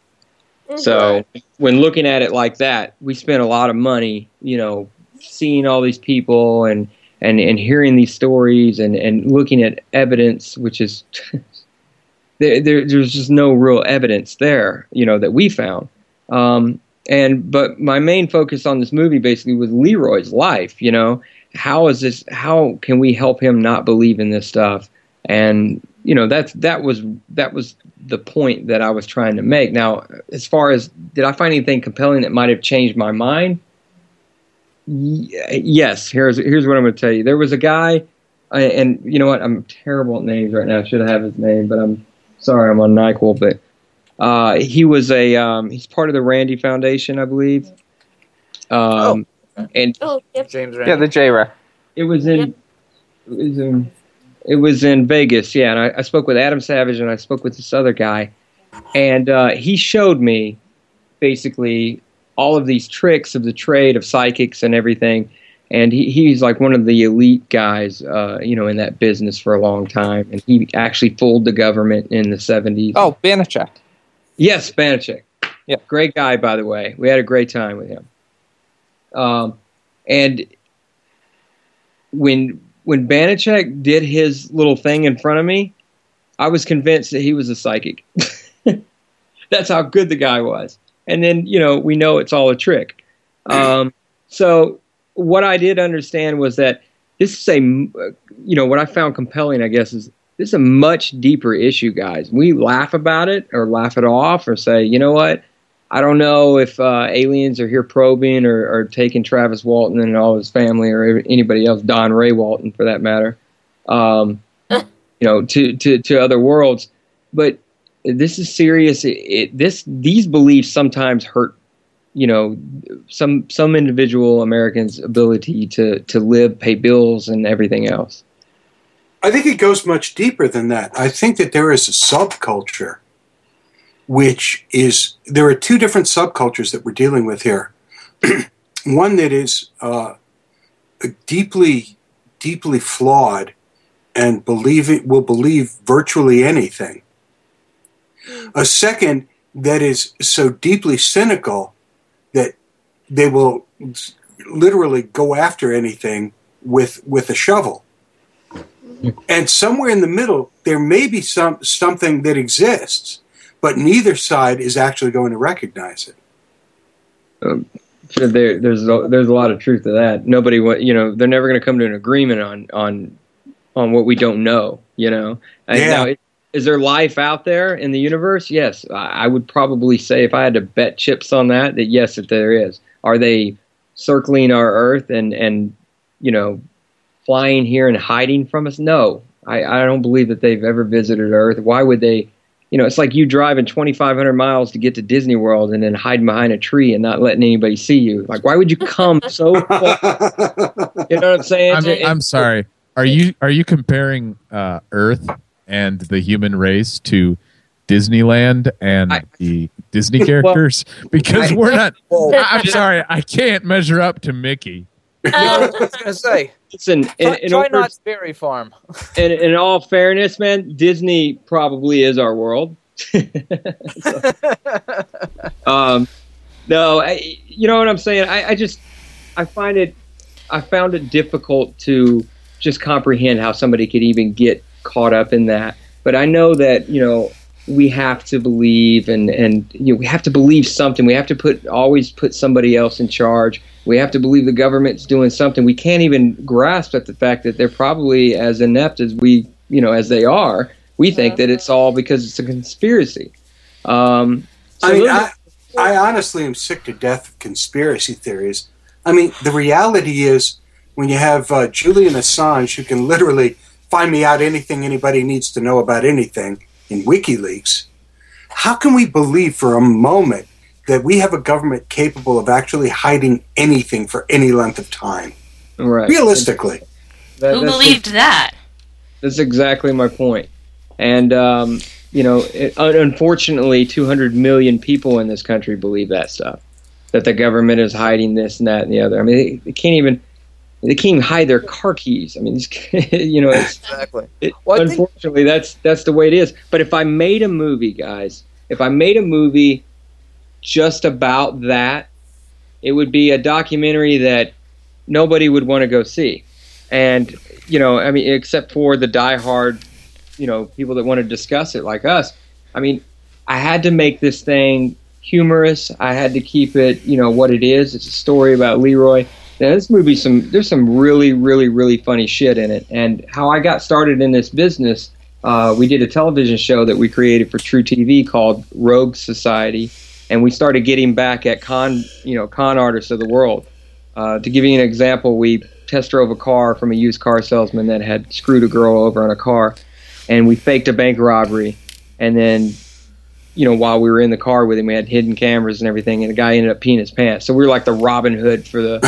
So when looking at it like that, we spent a lot of money, you know, seeing all these people and and, and hearing these stories and, and looking at evidence, which is there, there there's just no real evidence there, you know, that we found. Um, and but my main focus on this movie basically was Leroy's life. You know, how is this? How can we help him not believe in this stuff? And you know, that's that was that was the point that I was trying to make. Now, as far as did I find anything compelling that might have changed my mind? Y- yes. Here's here's what I'm going to tell you. There was a guy, and you know what? I'm terrible at names right now. I should have his name, but I'm sorry. I'm on Nyquil, but uh, he was a um, he's part of the Randi Foundation, I believe. Um, and Oh, yep. James Yeah, the J Ra. it was in it was in it was in Vegas, yeah. And I, I spoke with Adam Savage and I spoke with this other guy, and uh, he showed me basically all of these tricks of the trade of psychics and everything. And he, he's like one of the elite guys, uh, you know, in that business for a long time. And he actually fooled the government in the 70s. Oh, Banachek. Yes, Banachek. Yeah. Great guy, by the way. We had a great time with him. Um, and when when Banachek did his little thing in front of me, I was convinced that he was a psychic. That's how good the guy was. And then, you know, we know it's all a trick. Um, so what I did understand was that this is a, you know, what I found compelling, I guess, is this is a much deeper issue, guys. We laugh about it or laugh it off or say, you know what? I don't know if uh, aliens are here probing or, or taking Travis Walton and all his family or anybody else, Don Ray Walton for that matter, um, you know, to, to, to other worlds. But this is serious. It, it, this these beliefs sometimes hurt, you know, some some individual Americans' ability to to live, pay bills, and everything else. I think it goes much deeper than that. I think that there is a subculture, which is there are two different subcultures that we're dealing with here. One that is uh, deeply, deeply flawed, and believe it will believe virtually anything. A second that is so deeply cynical that they will literally go after anything with with a shovel. And somewhere in the middle, there may be some something that exists, but neither side is actually going to recognize it. Um, there, there's a, there's a lot of truth to that. Nobody, you know, they're never going to come to an agreement on on on what we don't know. You know, And Yeah. now, is there life out there in the universe? Yes, I would probably say if I had to bet chips on that, that yes, that there is. Are they circling our Earth and and you know flying here and hiding from us? No, I, I don't believe that they've ever visited Earth. Why would they? You know, it's like you driving 2,500 miles to get to Disney World and then hiding behind a tree and not letting anybody see you. Like, why would you come so far? You know what I'm saying? I'm, I'm sorry. Are you are you comparing uh, Earth and the human race to Disneyland and the Disney Well, characters? because I- we're not. Well- I'm sorry. I can't measure up to Mickey. I was gonna say. Listen, in, in try not Berry Farm. in, in all fairness, man, Disney probably is our world. So- um, no, I, you know what I'm saying. I, I just I find it I found it difficult to just comprehend how somebody could even get caught up in that. But I know that you know we have to believe and and you know, we have to believe something. We have to put always put somebody else in charge. We have to believe the government's doing something. We can't even grasp at the fact that they're probably as inept as we you know as they are. We think that it's all because it's a conspiracy. Um, so I mean, I, I honestly am sick to death of conspiracy theories. I mean, the reality is when you have uh, Julian Assange, who can literally find me out anything anybody needs to know about anything in WikiLeaks, how can we believe for a moment that we have a government capable of actually hiding anything for any length of time? right. Realistically. That- Who that's believed that? That's exactly my point. And um, you know, it, unfortunately, 200 million people in this country believe that stuff. That the government is hiding this and that and the other. I mean, they, they can't even they can't even hide their car keys. I mean, it's, you know, it's, Exactly. it, Well, I think- unfortunately, that's that's the way it is. But if I made a movie, guys, if I made a movie just about that, it would be a documentary that nobody would want to go see. And you know, I mean, except for the diehard, you know, people that want to discuss it like us. I mean, I had to make this thing humorous. I had to keep it, you know, what it is. It's a story about Leroy. Now, this movie, some there's some really, really, really funny shit in it. And how I got started in this business, uh, we did a television show that we created for truTV called Rogue Society, and we started getting back at con, you know, con artists of the world. Uh, to give you an example, we test drove a car from a used car salesman that had screwed a girl over on a car, and we faked a bank robbery. And then, you know, while we were in the car with him, we had hidden cameras and everything, and the guy ended up peeing his pants. So we were like the Robin Hood for the.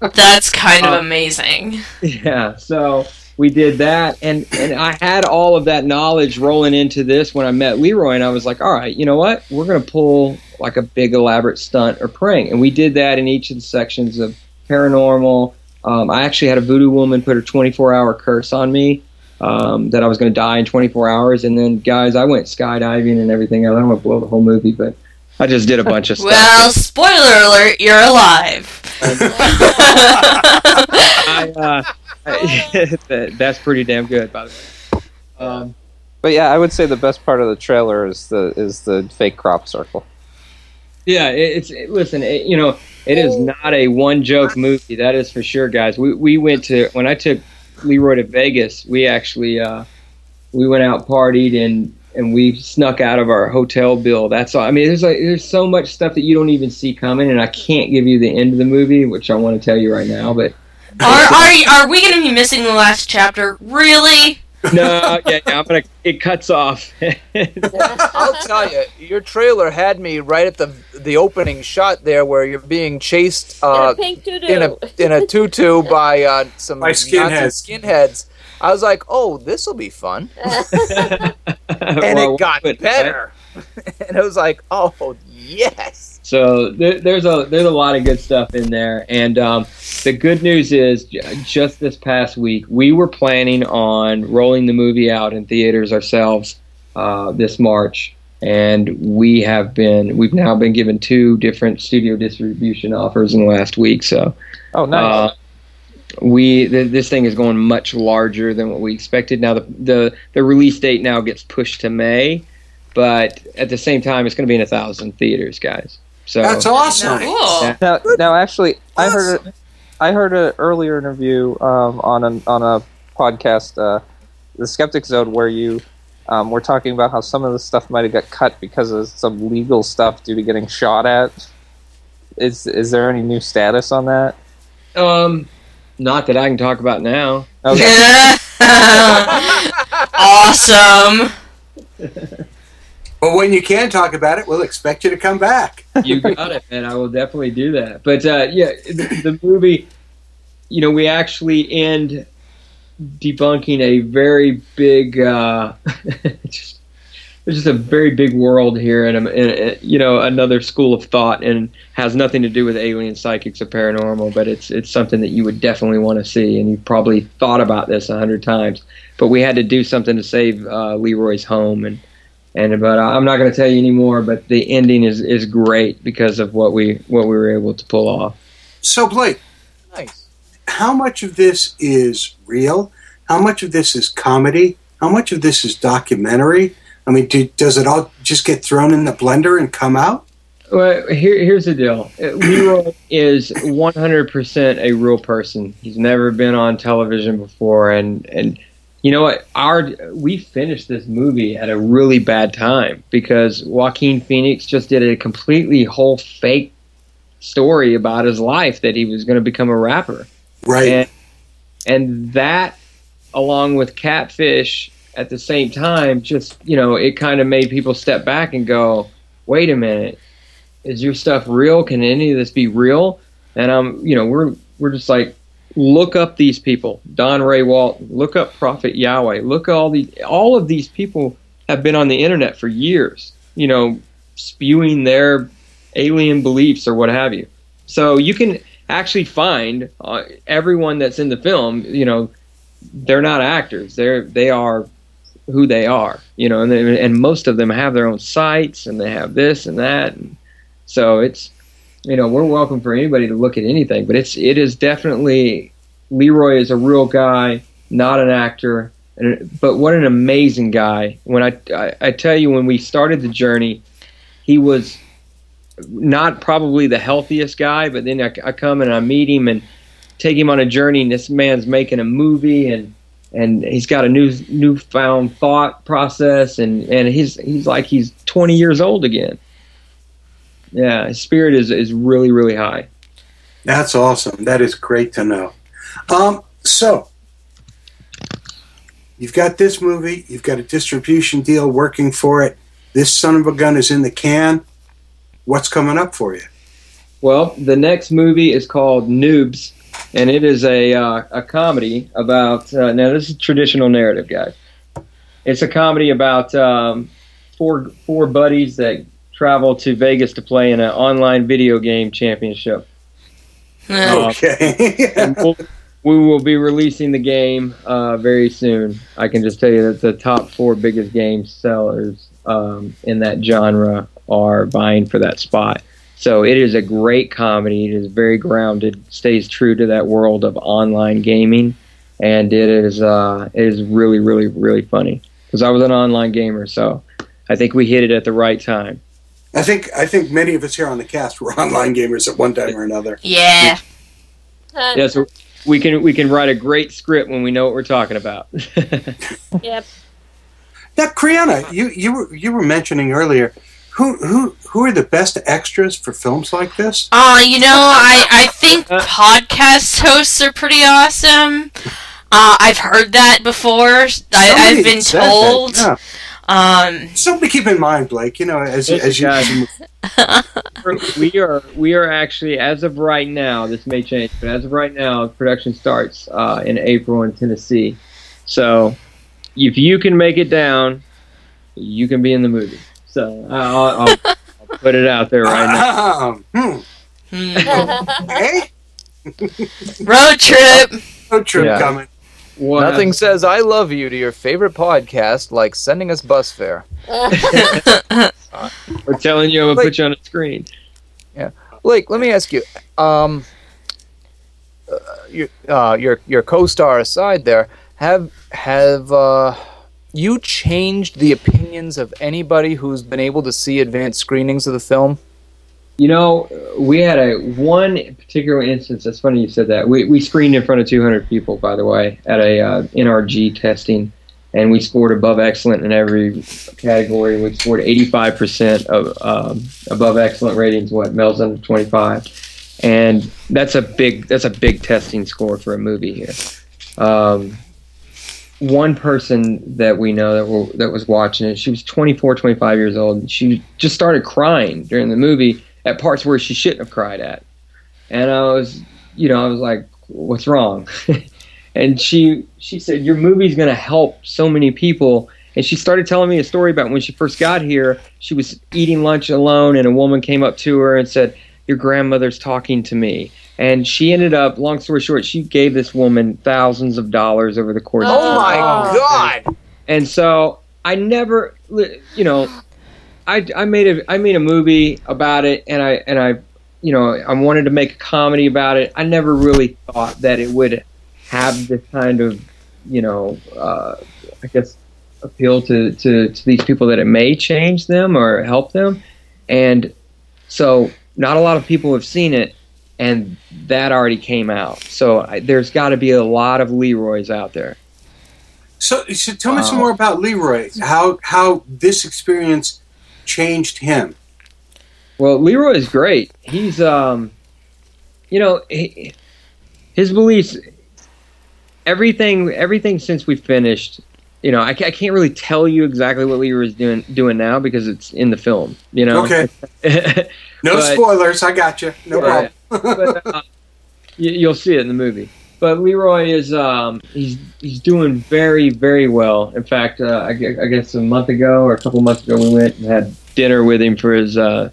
That's kind of Uh, amazing. yeah. So we did that, and and I had all of that knowledge rolling into this when I met Leroy, and I was like, all right, you know what? We're gonna pull like a big elaborate stunt or prank, and we did that in each of the sections of paranormal. Um, I actually had a voodoo woman put a 24 hour curse on me um, that I was going to die in 24 hours, and then guys, I went skydiving and everything. I don't want to blow the whole movie, but I just did a bunch of stuff. Well, spoiler alert, you're alive. I, uh, that- that's pretty damn good, by the way. Um, But yeah, I would say the best part of the trailer is the is the fake crop circle. Yeah, it, it's it, listen, it, you know, it is not a one joke movie. That is for sure, guys. We we went to when I took Leroy to Vegas. We actually uh, we went out partied and and we snuck out of our hotel bill. That's all. I mean, there's like there's so much stuff that you don't even see coming, and I can't give you the end of the movie, which I want to tell you right now. But Are are are we going to be missing the last chapter? Really? No, yeah, yeah, I'm gonna. It cuts off. I'll tell you, your trailer had me right at the the opening shot there, where you're being chased uh, In a pink tutu. in a in a tutu by uh, some By Nazi skinheads. skinheads. I was like, oh, this will be fun, and Well, it got but- better. and it was like, oh yes. So there, there's a there's a lot of good stuff in there, and um, the good news is just this past week we were planning on rolling the movie out in theaters ourselves uh, this March, and we have been we've now been given two different studio distribution offers in the last week. So Oh, nice. uh, we th- this thing is going much larger than what we expected. Now the the the release date now gets pushed to May, but at the same time it's going to be in a thousand theaters, guys. So That's awesome. Cool. Now, now, actually, I heard it. I heard an earlier interview um, on a on a podcast, uh, the Skeptic Zone, where you um, were talking about how some of the stuff might have got cut because of some legal stuff due to getting shot at. Is is there any new status on that? Um, not that I can talk about now. Okay. awesome. But when you can talk about it, we'll expect you to come back. you got it, and I will definitely do that. But uh, yeah, the, the movie, you know, we actually end debunking a very big, uh, just, there's just a very big world here, and, and you know, another school of thought, and has nothing to do with alien psychics or paranormal, but it's it's something that you would definitely want to see, and you've probably thought about this a hundred times. But we had to do something to save uh, Leroy's home, and and but I'm not going to tell you anymore. But the ending is is great because of what we what we were able to pull off. So, Blake, Nice. how much of this is real? How much of this is comedy? How much of this is documentary? I mean, do, does it all just get thrown in the blender and come out? Well, here, here's the deal. Uh, Leroy is 100% a real person. He's never been on television before, and and you know what? Our we finished this movie at a really bad time because Joaquin Phoenix just did a completely whole fake story about his life that he was going to become a rapper. Right. And, and that, along with Catfish, at the same time, just you know, it kind of made people step back and go, "Wait a minute, is your stuff real? Can any of this be real?" And um, you know, we're we're just like, look up these people, Don Ray Walton, look up Prophet Yahweh, look all the all of these people have been on the internet for years, you know, spewing their alien beliefs or what have you. So you can actually find uh, everyone that's in the film, you know, they're not actors. They're they are who they are, you know, and they, and most of them have their own sites and they have this and that, and so it's you know we're welcome for anybody to look at anything, but it's it is definitely Leroy is a real guy, not an actor, but what an amazing guy. When I, I I tell you when we started the journey, he was not probably the healthiest guy, but then I, I come and I meet him and take him on a journey, and this man's making a movie and and he's got a new newfound thought process and and he's he's like he's 20 years old again yeah his spirit is is really really high That's awesome. That is great to know. Um, so, you've got this movie, you've got a distribution deal working for it. This son of a gun is in the can. What's coming up for you? well the next movie is called Noobz and it is a uh, a comedy about uh, now this is traditional narrative guys it's a comedy about um, four four buddies that travel to vegas to play in an online video game championship Okay. and we'll, we will be releasing the game uh, very soon. I can just tell you that the top four biggest game sellers um, in that genre are vying for that spot. So it is a great comedy. It is very grounded, stays true to that world of online gaming, and it is uh, it is really, really, really funny. Because I was an online gamer, so I think we hit it at the right time. I think I think many of us here on the cast were online gamers at one time or another. Yeah. Yeah, so we can we can write a great script when we know what we're talking about. Yep. Now, Kriana, you you were you were mentioning earlier who who who are the best extras for films like this? Uh, you know, I, I think podcast hosts are pretty awesome. Uh, I've heard that before. I, I've been said that, told. yeah. Um, Something to keep in mind, Blake. You know, as as you. Guys, we are we are actually as of right now. This may change, but as of right now, production starts uh, in April in Tennessee. So, if you can make it down, you can be in the movie. So I'll, I'll, I'll put it out there right now. Um, hmm. Hey, road trip. road trip Yeah. coming. What- Nothing says "I love you" to your favorite podcast like sending us bus fare. We're telling you, I'm gonna put you on a screen. Yeah, Blake, let me ask you. Um, uh, your uh, your your co-star aside, there have have uh, you changed the opinions of anybody who's been able to see advanced screenings of the film? You know, we had a one particular instance. That's funny you said that. We we screened in front of 200 people, by the way, at a uh, NRG testing, and we scored above excellent in every category. We scored 85% of um, above excellent ratings. What males under 25, and that's a big that's a big testing score for a movie here. Um, one person that we know that were, that was watching it, she was 24, 25 years old. And she just started crying during the movie at parts where she shouldn't have cried at. And I was, you know, I was like, "What's wrong?" and she she said, "Your movie's going to help so many people." And she started telling me a story about when she first got here. She was eating lunch alone, and a woman came up to her and said, "Your grandmother's talking to me." And she ended up, long story short, she gave this woman thousands of dollars over the course. Oh of my God! and so I never, you know, I, I made a I made a movie about it, and I and I, you know, I wanted to make a comedy about it. I never really thought that it would have this kind of, you know, uh, I guess appeal to, to to these people that it may change them or help them, and so not a lot of people have seen it, and that already came out. So I, there's got to be a lot of Leroy's out there. So, so tell me some more about Leroy. How how this experience changed him. Well, Leroy is great. He's, um, you know, he, his beliefs. Everything, everything since we finished, you know, I, I can't really tell you exactly what Leroy is doing doing now because it's in the film. You know. Okay. No But- spoilers. I got you. No Right. problem. but, uh, you, you'll see it in the movie. But Leroy is um, he's he's doing very very well. In fact, uh, I, I guess a month ago or a couple months ago, we went and had dinner with him for his, uh,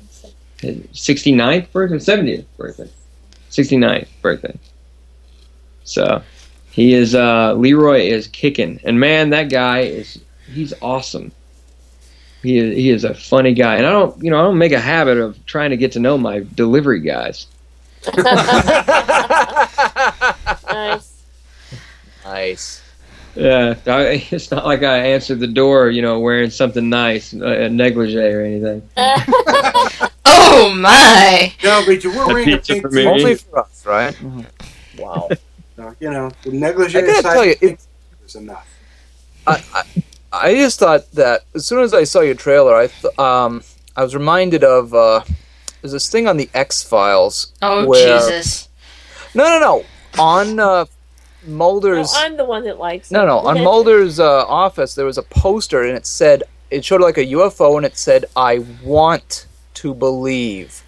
his 69th birthday, 70th birthday, 69th birthday. So he is uh, Leroy is kicking, and man, that guy is he's awesome. He is, he is a funny guy, and I don't you know I don't make a habit of trying to get to know my delivery guys. nice. Nice. Yeah, I, it's not like I answered the door, you know, wearing something nice, a negligee or anything. Oh my! No, but you were A wearing a pizza pink for me. Only for us, right? Wow. So, you know, the negligee I gotta tell you, it- was enough. I, I, I just thought that as soon as I saw your trailer, I th- um I was reminded of uh, there's this thing on the X Files. Oh where, Jesus! No, no, no. On uh, Mulder's. No, I'm the one that likes No, it. no. On Mulder's uh, office, there was a poster, and it said it showed like a UFO, and it said, "I want to believe,"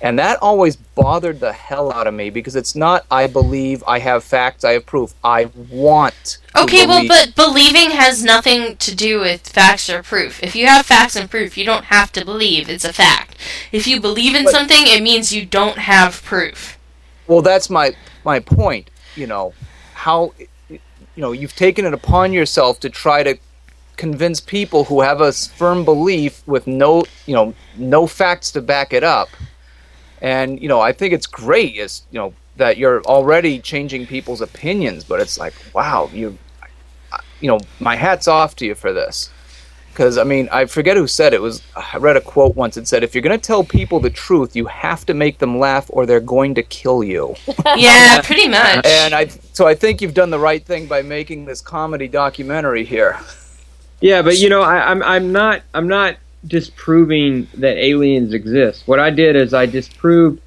and that always bothered the hell out of me because it's not "I believe," "I have facts," "I have proof." I want. To Okay, well, but believing has nothing to do with facts or proof. If you have facts and proof, you don't have to believe. It's a fact. If you believe in But- something, it means you don't have proof. Well, that's my my point. You know how you know you've taken it upon yourself to try to convince people who have a firm belief with no you know no facts to back it up. And you know I think it's great is you know that you're already changing people's opinions, but it's like wow you you know my hats off to you for this. Because I mean, I forget who said it. it. Was I read a quote once? It said, "If you're going to tell people the truth, you have to make them laugh, or they're going to kill you." Yeah, pretty much. And I, so I think you've done the right thing by making this comedy documentary here. Yeah, but you know, I, I'm I'm not I'm not disproving that aliens exist. What I did is I disproved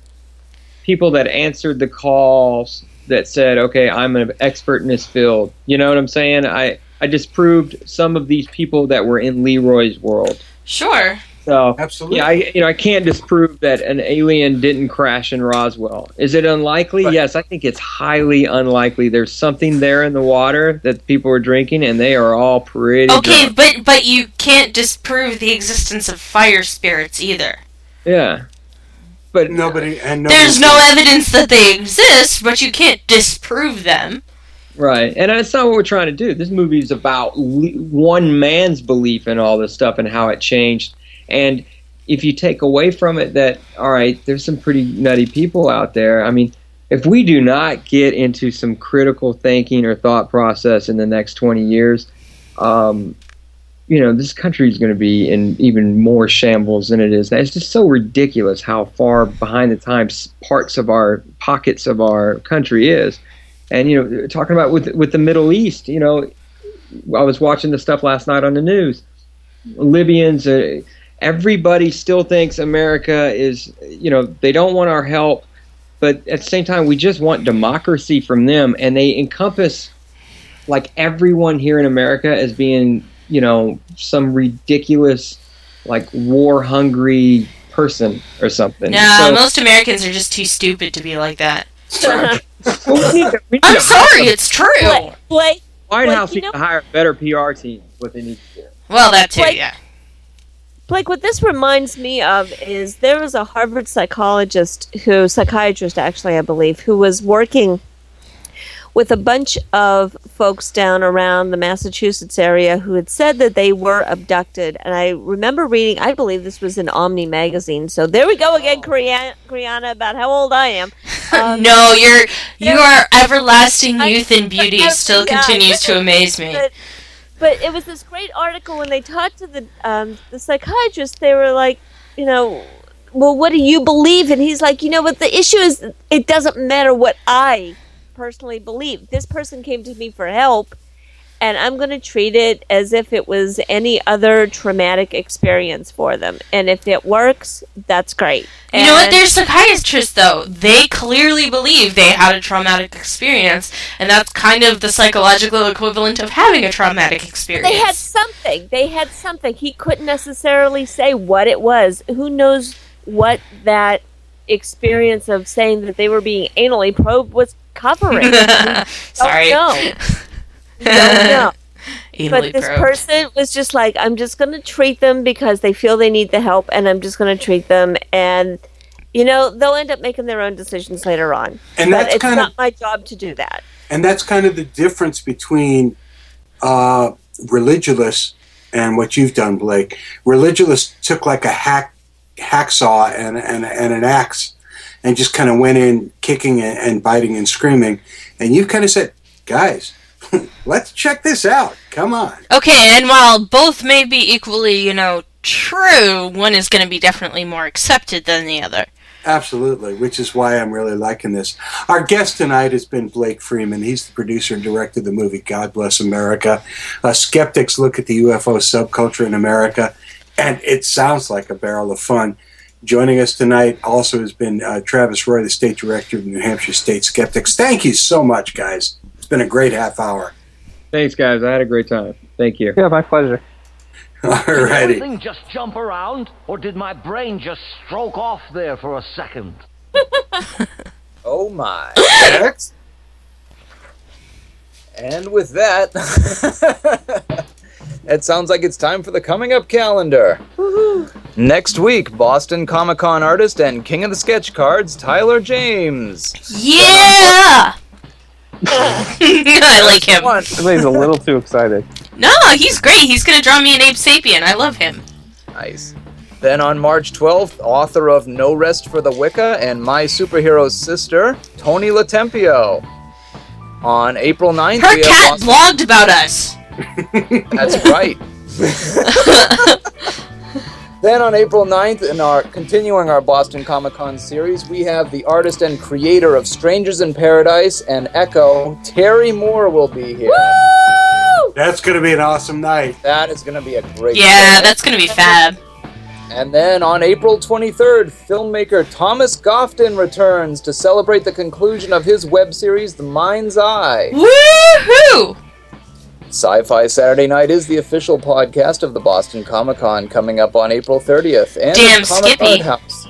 people that answered the calls that said, "Okay, I'm an expert in this field." You know what I'm saying? I I disproved some of these people that were in Leroy's world. Sure. So Absolutely. yeah, I you know I can't disprove that an alien didn't crash in Roswell. Is it unlikely? Yes, I think it's highly unlikely. There's something there in the water that people are drinking, and they are all pretty. Okay, drunk. but but you can't disprove the existence of fire spirits either. Yeah. But nobody and There's no evidence that they exist, but you can't disprove them. Right, and that's not what we're trying to do. This movie is about one man's belief in all this stuff and how it changed. And if you take away from it that, all right, there's some pretty nutty people out there. I mean, if we do not get into some critical thinking or thought process in the next 20 years, um, you know, this country is going to be in even more shambles than it is now. It's just so ridiculous how far behind the times parts of our pockets of our country is. And you know, talking about with with the Middle East, you know, I was watching the stuff last night on the news. Libyans, uh, everybody still thinks America is, you know, they don't want our help, but at the same time, we just want democracy from them, and they encompass like everyone here in America as being, you know, some ridiculous, like war hungry person or something. No, So- most Americans are just too stupid to be like that. Well, we need to- we need I'm sorry, it's true. Blake, Blake, White Blake, House you needs know- to hire a better PR team. is What they need to do. Well, that too, Blake- yeah. Blake, what this reminds me of is there was a Harvard psychologist who, psychiatrist actually, I believe, who was working with a bunch of folks down around the Massachusetts area who had said that they were abducted. And I remember reading, I believe this was in Omni magazine. So there we go again, Kriana, Kriana about how old I am. Um, no, your your everlasting youth and beauty still continues to amaze me. But, but it was this great article when they talked to the um, the psychiatrist. They were like, you know, well, what do you believe? And he's like, you know, what the issue is, it doesn't matter what I personally believe. This person came to me for help, and I'm going to treat it as if it was any other traumatic experience for them. And if it works, that's great. You know what? And- They're psychiatrists, though. They clearly believe they had a traumatic experience, and that's kind of the psychological equivalent of having a traumatic experience. They had something. They had something. He couldn't necessarily say what it was. Who knows what that experience of saying that they were being anally probed was covering? We don't Sorry. know. We don't know. But this probed. person was just like, I'm just going to treat them because they feel they need the help, and I'm just going to treat them. And, you know, they'll end up making their own decisions later on. And but that's it's kind not of- my job to do that. and that's kind of the difference between uh, religious and what you've done, Blake. Religulous took like a hack hacksaw and and, and an axe and just kind of went in kicking and, and biting and screaming, and you kind of said, "Guys, let's check this out. Come on." Okay, and while both may be equally, you know, true, one is going to be definitely more accepted than the other. Absolutely, which is why I'm really liking this. Our guest tonight has been Blake Freeman. He's the producer and director of the movie God Bless America. Uh, skeptics look at the UFO subculture in America, and it sounds like a barrel of fun. Joining us tonight also has been uh, Travis Roy, the state director of New Hampshire State Skeptics. Thank you so much, guys. It's been a great half hour. Thanks, guys. I had a great time. Thank you. Yeah, my pleasure. Did Alrighty. everything just jump around, or did my brain just stroke off there for a second? Oh my. and with that, it sounds like it's time for the coming up calendar. Next week, Boston Comic Con artist and king of the sketch cards, Tyler James. Yeah! I like him. He's a little too excited. No, he's great. He's going to draw me an Abe Sapien. I love him. Nice. Then on March 12th, author of No Rest for the Wicca and My Superhero's Sister, Tony Latempio. On April 9th, Her we cat have blogged about us. That's right. then on April 9th, in our continuing our Boston Comic Con series, we have the artist and creator of Strangers in Paradise and Echo, Terry Moore will be here. That's going to be an awesome night. That is going to be a great Yeah, show. that's going to be fab. And then on April 23rd, filmmaker Thomas Gofton returns to celebrate the conclusion of his web series, The Mind's Eye. Woohoo! Sci Fi Saturday Night is the official podcast of the Boston Comic Con coming up on April 30th. And Damn of Comic Skippy. Art House.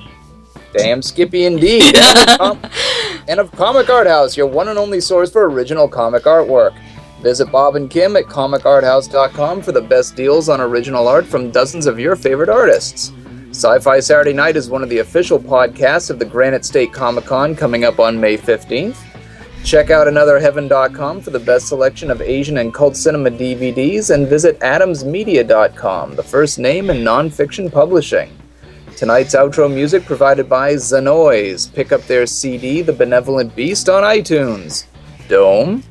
Damn Skippy indeed. and, of and of Comic Art House, your one and only source for original comic artwork. Visit Bob and Kim at comicarthouse.com for the best deals on original art from dozens of your favorite artists. Sci Fi Saturday Night is one of the official podcasts of the Granite State Comic Con coming up on May 15th. Check out anotherheaven.com for the best selection of Asian and cult cinema DVDs and visit adamsmedia.com, the first name in nonfiction publishing. Tonight's outro music provided by Zanoise. Pick up their CD, The Benevolent Beast, on iTunes. Dome?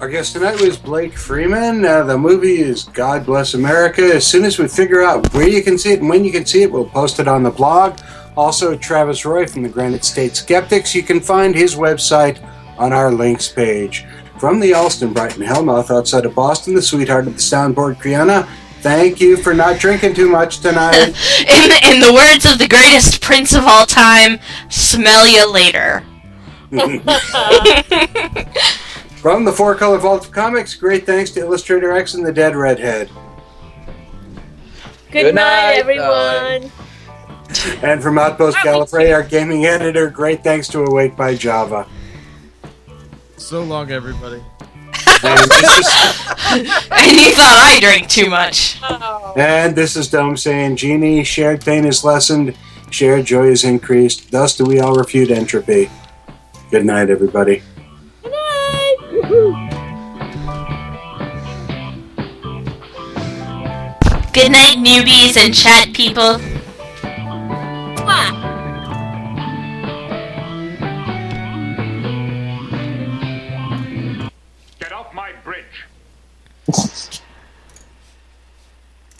Our guest tonight was Blake Freeman. Uh, the movie is God Bless America. As soon as we figure out where you can see it and when you can see it, we'll post it on the blog. Also, Travis Roy from the Granite State Skeptics. You can find his website on our links page. From the Allston Brighton Hellmouth outside of Boston, the sweetheart of the soundboard, Kriana. Thank you for not drinking too much tonight. In in the words of the greatest prince of all time, smell you later. From the Four Color Vault of Comics, great thanks to Illustrator X and the Dead Redhead. Good, Good night, night, everyone. And from Outpost Gallifrey, our gaming editor, great thanks to Awake by Java. So long, everybody. And this is, and you thought I drank too much. Oh. and this is Dome saying, Genie, shared pain is lessened, shared joy is increased. Thus do we all refute entropy. Good night, everybody. Good night. Good night, newbies and chat people. Mwah.